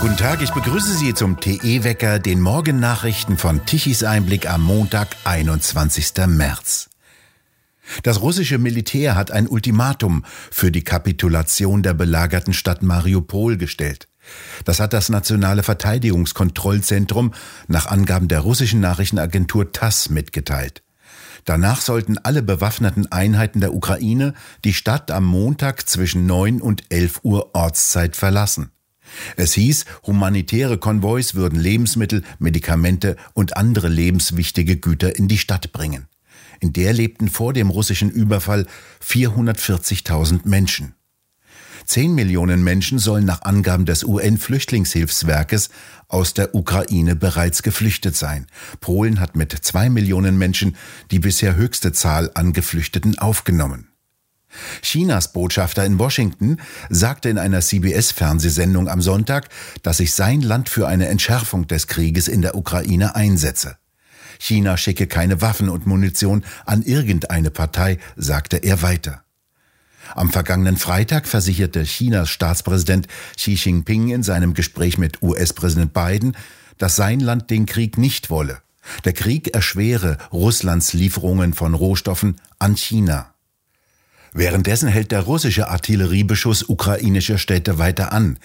Guten Tag, ich begrüße Sie zum TE-Wecker, den Morgennachrichten von Tichys Einblick am Montag, 21. März. Das russische Militär hat ein Ultimatum für die Kapitulation der belagerten Stadt Mariupol gestellt. Das hat das Nationale Verteidigungskontrollzentrum nach Angaben der russischen Nachrichtenagentur TASS mitgeteilt. Danach sollten alle bewaffneten Einheiten der Ukraine die Stadt am Montag zwischen 9 und 11 Uhr Ortszeit verlassen. Es hieß, humanitäre Konvois würden Lebensmittel, Medikamente und andere lebenswichtige Güter in die Stadt bringen. In der lebten vor dem russischen Überfall 440.000 Menschen. Zehn Millionen Menschen sollen nach Angaben des UN-Flüchtlingshilfswerkes aus der Ukraine bereits geflüchtet sein. Polen hat mit zwei Millionen Menschen die bisher höchste Zahl an Geflüchteten aufgenommen. Chinas Botschafter in Washington sagte in einer CBS-Fernsehsendung am Sonntag, dass sich sein Land für eine Entschärfung des Krieges in der Ukraine einsetze. China schicke keine Waffen und Munition an irgendeine Partei, sagte er weiter. Am vergangenen Freitag versicherte Chinas Staatspräsident Xi Jinping in seinem Gespräch mit US-Präsident Biden, dass sein Land den Krieg nicht wolle. Der Krieg erschwere Russlands Lieferungen von Rohstoffen an China. Währenddessen hält der russische Artilleriebeschuss ukrainischer Städte weiter an.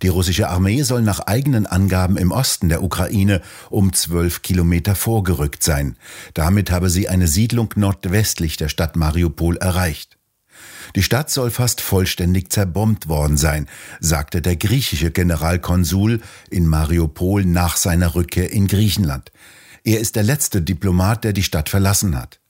Die russische Armee soll nach eigenen Angaben im Osten der Ukraine um zwölf Kilometer vorgerückt sein. Damit habe sie eine Siedlung nordwestlich der Stadt Mariupol erreicht. Die Stadt soll fast vollständig zerbombt worden sein, sagte der griechische Generalkonsul in Mariupol nach seiner Rückkehr in Griechenland. Er ist der letzte Diplomat, der die Stadt verlassen hat.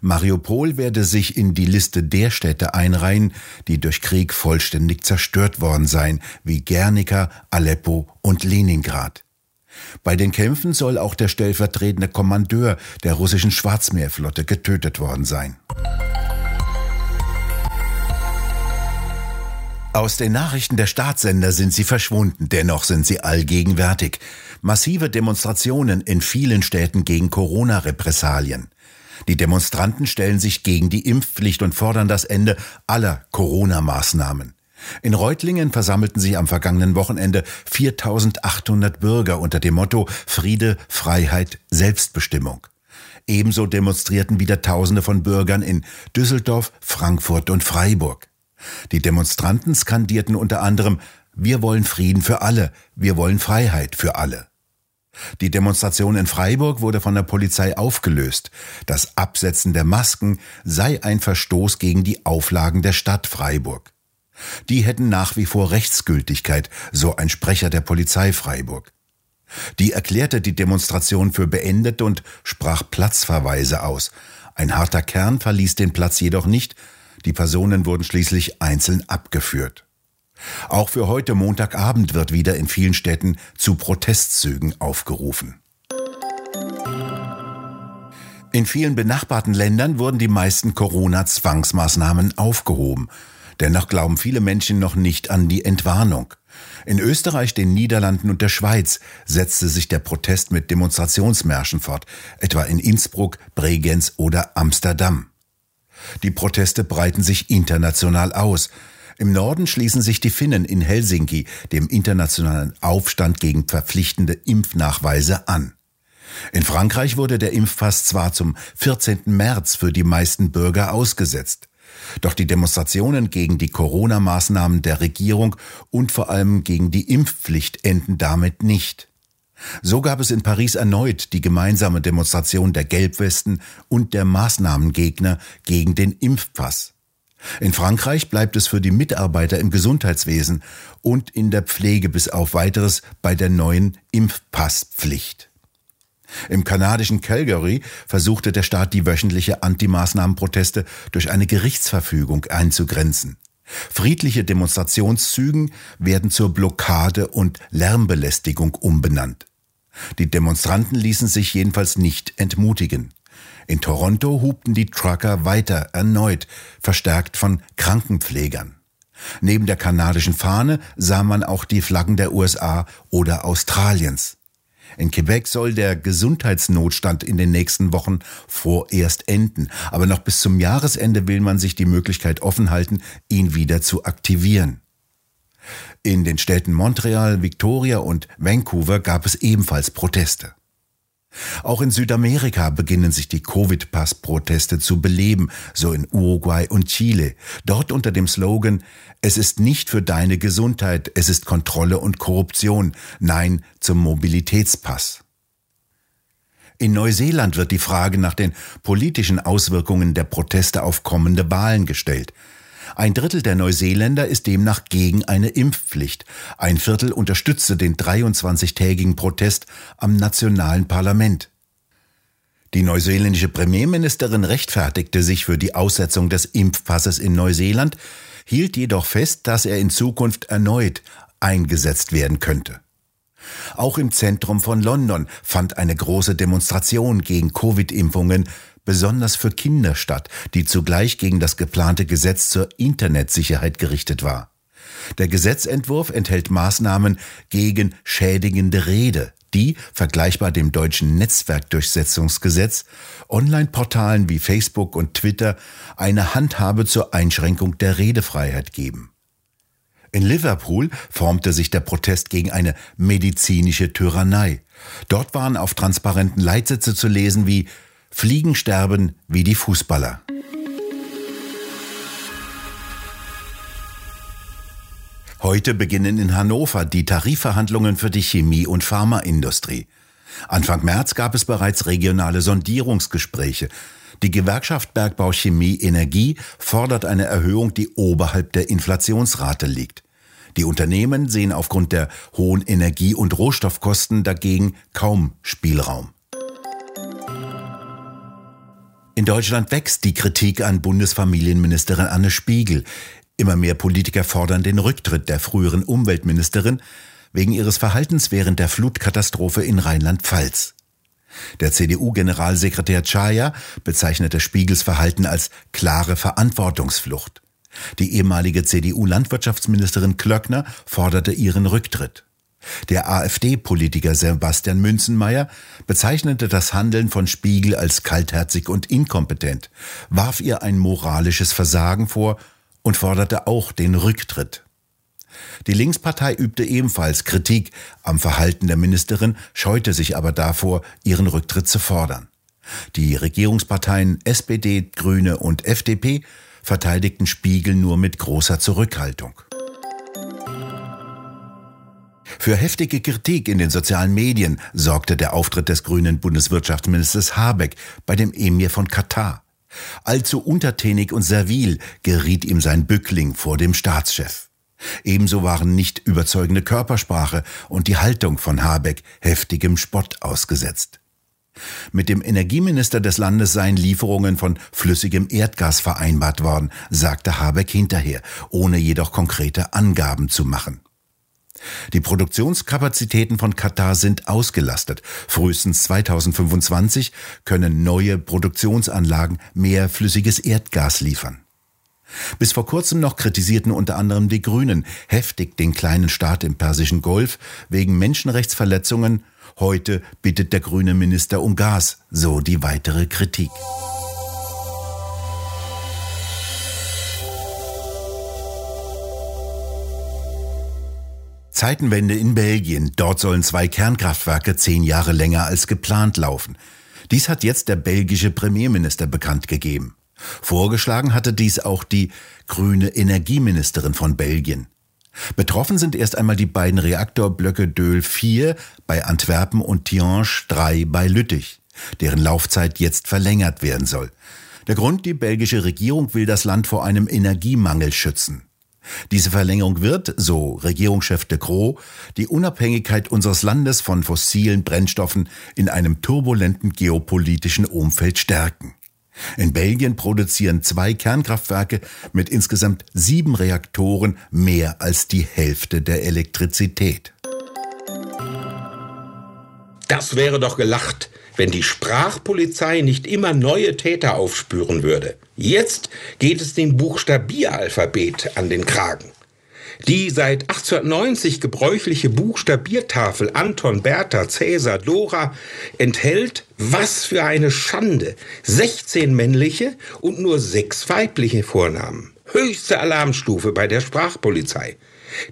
Mariupol werde sich in die Liste der Städte einreihen, die durch Krieg vollständig zerstört worden seien, wie Guernica, Aleppo und Leningrad. Bei den Kämpfen soll auch der stellvertretende Kommandeur der russischen Schwarzmeerflotte getötet worden sein. Aus den Nachrichten der Staatssender sind sie verschwunden, dennoch sind sie allgegenwärtig. Massive Demonstrationen in vielen Städten gegen Corona-Repressalien. Die Demonstranten stellen sich gegen die Impfpflicht und fordern das Ende aller Corona-Maßnahmen. In Reutlingen versammelten sich am vergangenen Wochenende 4800 Bürger unter dem Motto Friede, Freiheit, Selbstbestimmung. Ebenso demonstrierten wieder Tausende von Bürgern in Düsseldorf, Frankfurt und Freiburg. Die Demonstranten skandierten unter anderem Wir wollen Frieden für alle, wir wollen Freiheit für alle. Die Demonstration in Freiburg wurde von der Polizei aufgelöst. Das Absetzen der Masken sei ein Verstoß gegen die Auflagen der Stadt Freiburg. Die hätten nach wie vor Rechtsgültigkeit, so ein Sprecher der Polizei Freiburg. Die erklärte die Demonstration für beendet und sprach Platzverweise aus. Ein harter Kern verließ den Platz jedoch nicht, die Personen wurden schließlich einzeln abgeführt. Auch für heute Montagabend wird wieder in vielen Städten zu Protestzügen aufgerufen. In vielen benachbarten Ländern wurden die meisten Corona-Zwangsmaßnahmen aufgehoben. Dennoch glauben viele Menschen noch nicht an die Entwarnung. In Österreich, den Niederlanden und der Schweiz setzte sich der Protest mit Demonstrationsmärschen fort, etwa in Innsbruck, Bregenz oder Amsterdam. Die Proteste breiten sich international aus. Im Norden schließen sich die Finnen in Helsinki dem internationalen Aufstand gegen verpflichtende Impfnachweise an. In Frankreich wurde der Impfpass zwar zum 14. März für die meisten Bürger ausgesetzt. Doch die Demonstrationen gegen die Corona-Maßnahmen der Regierung und vor allem gegen die Impfpflicht enden damit nicht. So gab es in Paris erneut die gemeinsame Demonstration der Gelbwesten und der Maßnahmengegner gegen den Impfpass. In Frankreich bleibt es für die Mitarbeiter im Gesundheitswesen und in der Pflege bis auf weiteres bei der neuen Impfpasspflicht. Im kanadischen Calgary versuchte der Staat die wöchentliche Antimaßnahmenproteste durch eine Gerichtsverfügung einzugrenzen. Friedliche Demonstrationszügen werden zur Blockade und Lärmbelästigung umbenannt. Die Demonstranten ließen sich jedenfalls nicht entmutigen. In Toronto hupten die Trucker weiter erneut, verstärkt von Krankenpflegern. Neben der kanadischen Fahne sah man auch die Flaggen der USA oder Australiens. In Quebec soll der Gesundheitsnotstand in den nächsten Wochen vorerst enden, aber noch bis zum Jahresende will man sich die Möglichkeit offen halten, ihn wieder zu aktivieren. In den Städten Montreal, Victoria und Vancouver gab es ebenfalls Proteste. Auch in Südamerika beginnen sich die Covid-Pass-Proteste zu beleben, so in Uruguay und Chile. Dort unter dem Slogan Es ist nicht für deine Gesundheit, es ist Kontrolle und Korruption. Nein zum Mobilitätspass. In Neuseeland wird die Frage nach den politischen Auswirkungen der Proteste auf kommende Wahlen gestellt. Ein Drittel der Neuseeländer ist demnach gegen eine Impfpflicht. Ein Viertel unterstützte den 23-tägigen Protest am nationalen Parlament. Die neuseeländische Premierministerin rechtfertigte sich für die Aussetzung des Impfpasses in Neuseeland, hielt jedoch fest, dass er in Zukunft erneut eingesetzt werden könnte. Auch im Zentrum von London fand eine große Demonstration gegen Covid-Impfungen besonders für Kinder statt, die zugleich gegen das geplante Gesetz zur Internetsicherheit gerichtet war. Der Gesetzentwurf enthält Maßnahmen gegen schädigende Rede, die, vergleichbar dem deutschen Netzwerkdurchsetzungsgesetz, Online-Portalen wie Facebook und Twitter eine Handhabe zur Einschränkung der Redefreiheit geben. In Liverpool formte sich der Protest gegen eine medizinische Tyrannei. Dort waren auf transparenten Leitsätze zu lesen wie Fliegen sterben wie die Fußballer. Heute beginnen in Hannover die Tarifverhandlungen für die Chemie- und Pharmaindustrie. Anfang März gab es bereits regionale Sondierungsgespräche. Die Gewerkschaft Bergbau Chemie Energie fordert eine Erhöhung, die oberhalb der Inflationsrate liegt. Die Unternehmen sehen aufgrund der hohen Energie- und Rohstoffkosten dagegen kaum Spielraum. In Deutschland wächst die Kritik an Bundesfamilienministerin Anne Spiegel. Immer mehr Politiker fordern den Rücktritt der früheren Umweltministerin wegen ihres Verhaltens während der Flutkatastrophe in Rheinland-Pfalz. Der CDU-Generalsekretär Chaya bezeichnete Spiegels Verhalten als klare Verantwortungsflucht. Die ehemalige CDU-Landwirtschaftsministerin Klöckner forderte ihren Rücktritt. Der AfD-Politiker Sebastian Münzenmeier bezeichnete das Handeln von Spiegel als kaltherzig und inkompetent, warf ihr ein moralisches Versagen vor und forderte auch den Rücktritt. Die Linkspartei übte ebenfalls Kritik am Verhalten der Ministerin, scheute sich aber davor, ihren Rücktritt zu fordern. Die Regierungsparteien SPD, Grüne und FDP verteidigten Spiegel nur mit großer Zurückhaltung. Für heftige Kritik in den sozialen Medien sorgte der Auftritt des grünen Bundeswirtschaftsministers Habeck bei dem Emir von Katar. Allzu untertänig und servil geriet ihm sein Bückling vor dem Staatschef. Ebenso waren nicht überzeugende Körpersprache und die Haltung von Habeck heftigem Spott ausgesetzt. Mit dem Energieminister des Landes seien Lieferungen von flüssigem Erdgas vereinbart worden, sagte Habeck hinterher, ohne jedoch konkrete Angaben zu machen. Die Produktionskapazitäten von Katar sind ausgelastet. Frühestens 2025 können neue Produktionsanlagen mehr flüssiges Erdgas liefern. Bis vor kurzem noch kritisierten unter anderem die Grünen heftig den kleinen Staat im Persischen Golf wegen Menschenrechtsverletzungen. Heute bittet der grüne Minister um Gas, so die weitere Kritik. Zeitenwende in Belgien. Dort sollen zwei Kernkraftwerke zehn Jahre länger als geplant laufen. Dies hat jetzt der belgische Premierminister bekannt gegeben. Vorgeschlagen hatte dies auch die grüne Energieministerin von Belgien. Betroffen sind erst einmal die beiden Reaktorblöcke Döhl 4 bei Antwerpen und Tihange 3 bei Lüttich, deren Laufzeit jetzt verlängert werden soll. Der Grund, die belgische Regierung will das Land vor einem Energiemangel schützen. Diese Verlängerung wird, so Regierungschef de Croo, die Unabhängigkeit unseres Landes von fossilen Brennstoffen in einem turbulenten geopolitischen Umfeld stärken. In Belgien produzieren zwei Kernkraftwerke mit insgesamt sieben Reaktoren mehr als die Hälfte der Elektrizität. Das wäre doch gelacht, wenn die Sprachpolizei nicht immer neue Täter aufspüren würde. Jetzt geht es dem Buchstabieralphabet an den Kragen. Die seit 1890 gebräuchliche Buchstabiertafel Anton, Bertha, Cäsar, Dora enthält, was für eine Schande, 16 männliche und nur sechs weibliche Vornamen. höchste Alarmstufe bei der Sprachpolizei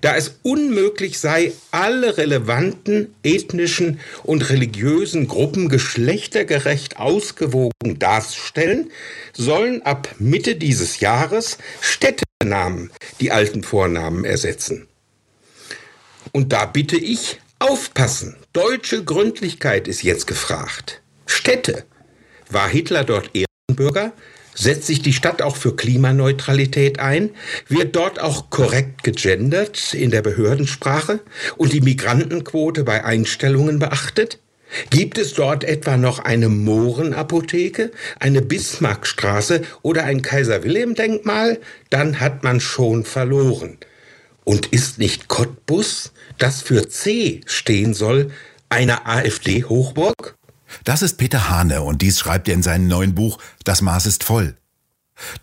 da es unmöglich sei, alle relevanten ethnischen und religiösen Gruppen geschlechtergerecht ausgewogen darzustellen, sollen ab Mitte dieses Jahres Städtenamen die alten Vornamen ersetzen. Und da bitte ich aufpassen. Deutsche Gründlichkeit ist jetzt gefragt. Städte. War Hitler dort Ehrenbürger? Setzt sich die Stadt auch für Klimaneutralität ein? Wird dort auch korrekt gegendert in der Behördensprache und die Migrantenquote bei Einstellungen beachtet? Gibt es dort etwa noch eine Mohrenapotheke, eine Bismarckstraße oder ein Kaiser-Wilhelm-Denkmal? Dann hat man schon verloren. Und ist nicht Cottbus, das für C stehen soll, eine AfD-Hochburg? Das ist Peter Hane und dies schreibt er in seinem neuen Buch Das Maß ist voll.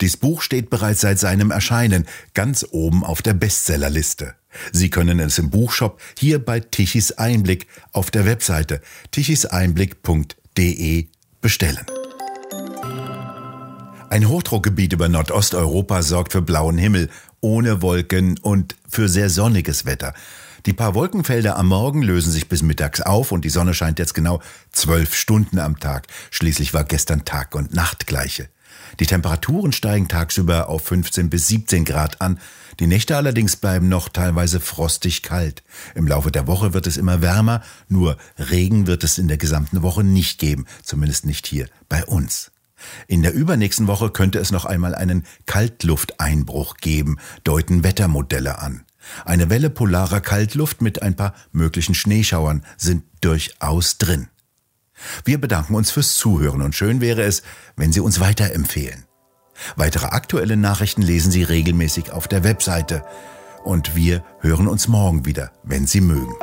Dies Buch steht bereits seit seinem Erscheinen ganz oben auf der Bestsellerliste. Sie können es im Buchshop hier bei Tichys Einblick auf der Webseite tichiseinblick.de bestellen. Ein Hochdruckgebiet über Nordosteuropa sorgt für blauen Himmel, ohne Wolken und für sehr sonniges Wetter. Die paar Wolkenfelder am Morgen lösen sich bis mittags auf und die Sonne scheint jetzt genau zwölf Stunden am Tag. Schließlich war gestern Tag und Nacht gleiche. Die Temperaturen steigen tagsüber auf 15 bis 17 Grad an. Die Nächte allerdings bleiben noch teilweise frostig kalt. Im Laufe der Woche wird es immer wärmer, nur Regen wird es in der gesamten Woche nicht geben, zumindest nicht hier bei uns. In der übernächsten Woche könnte es noch einmal einen Kaltlufteinbruch geben, deuten Wettermodelle an. Eine Welle polarer Kaltluft mit ein paar möglichen Schneeschauern sind durchaus drin. Wir bedanken uns fürs Zuhören und schön wäre es, wenn Sie uns weiterempfehlen. Weitere aktuelle Nachrichten lesen Sie regelmäßig auf der Webseite. Und wir hören uns morgen wieder, wenn Sie mögen.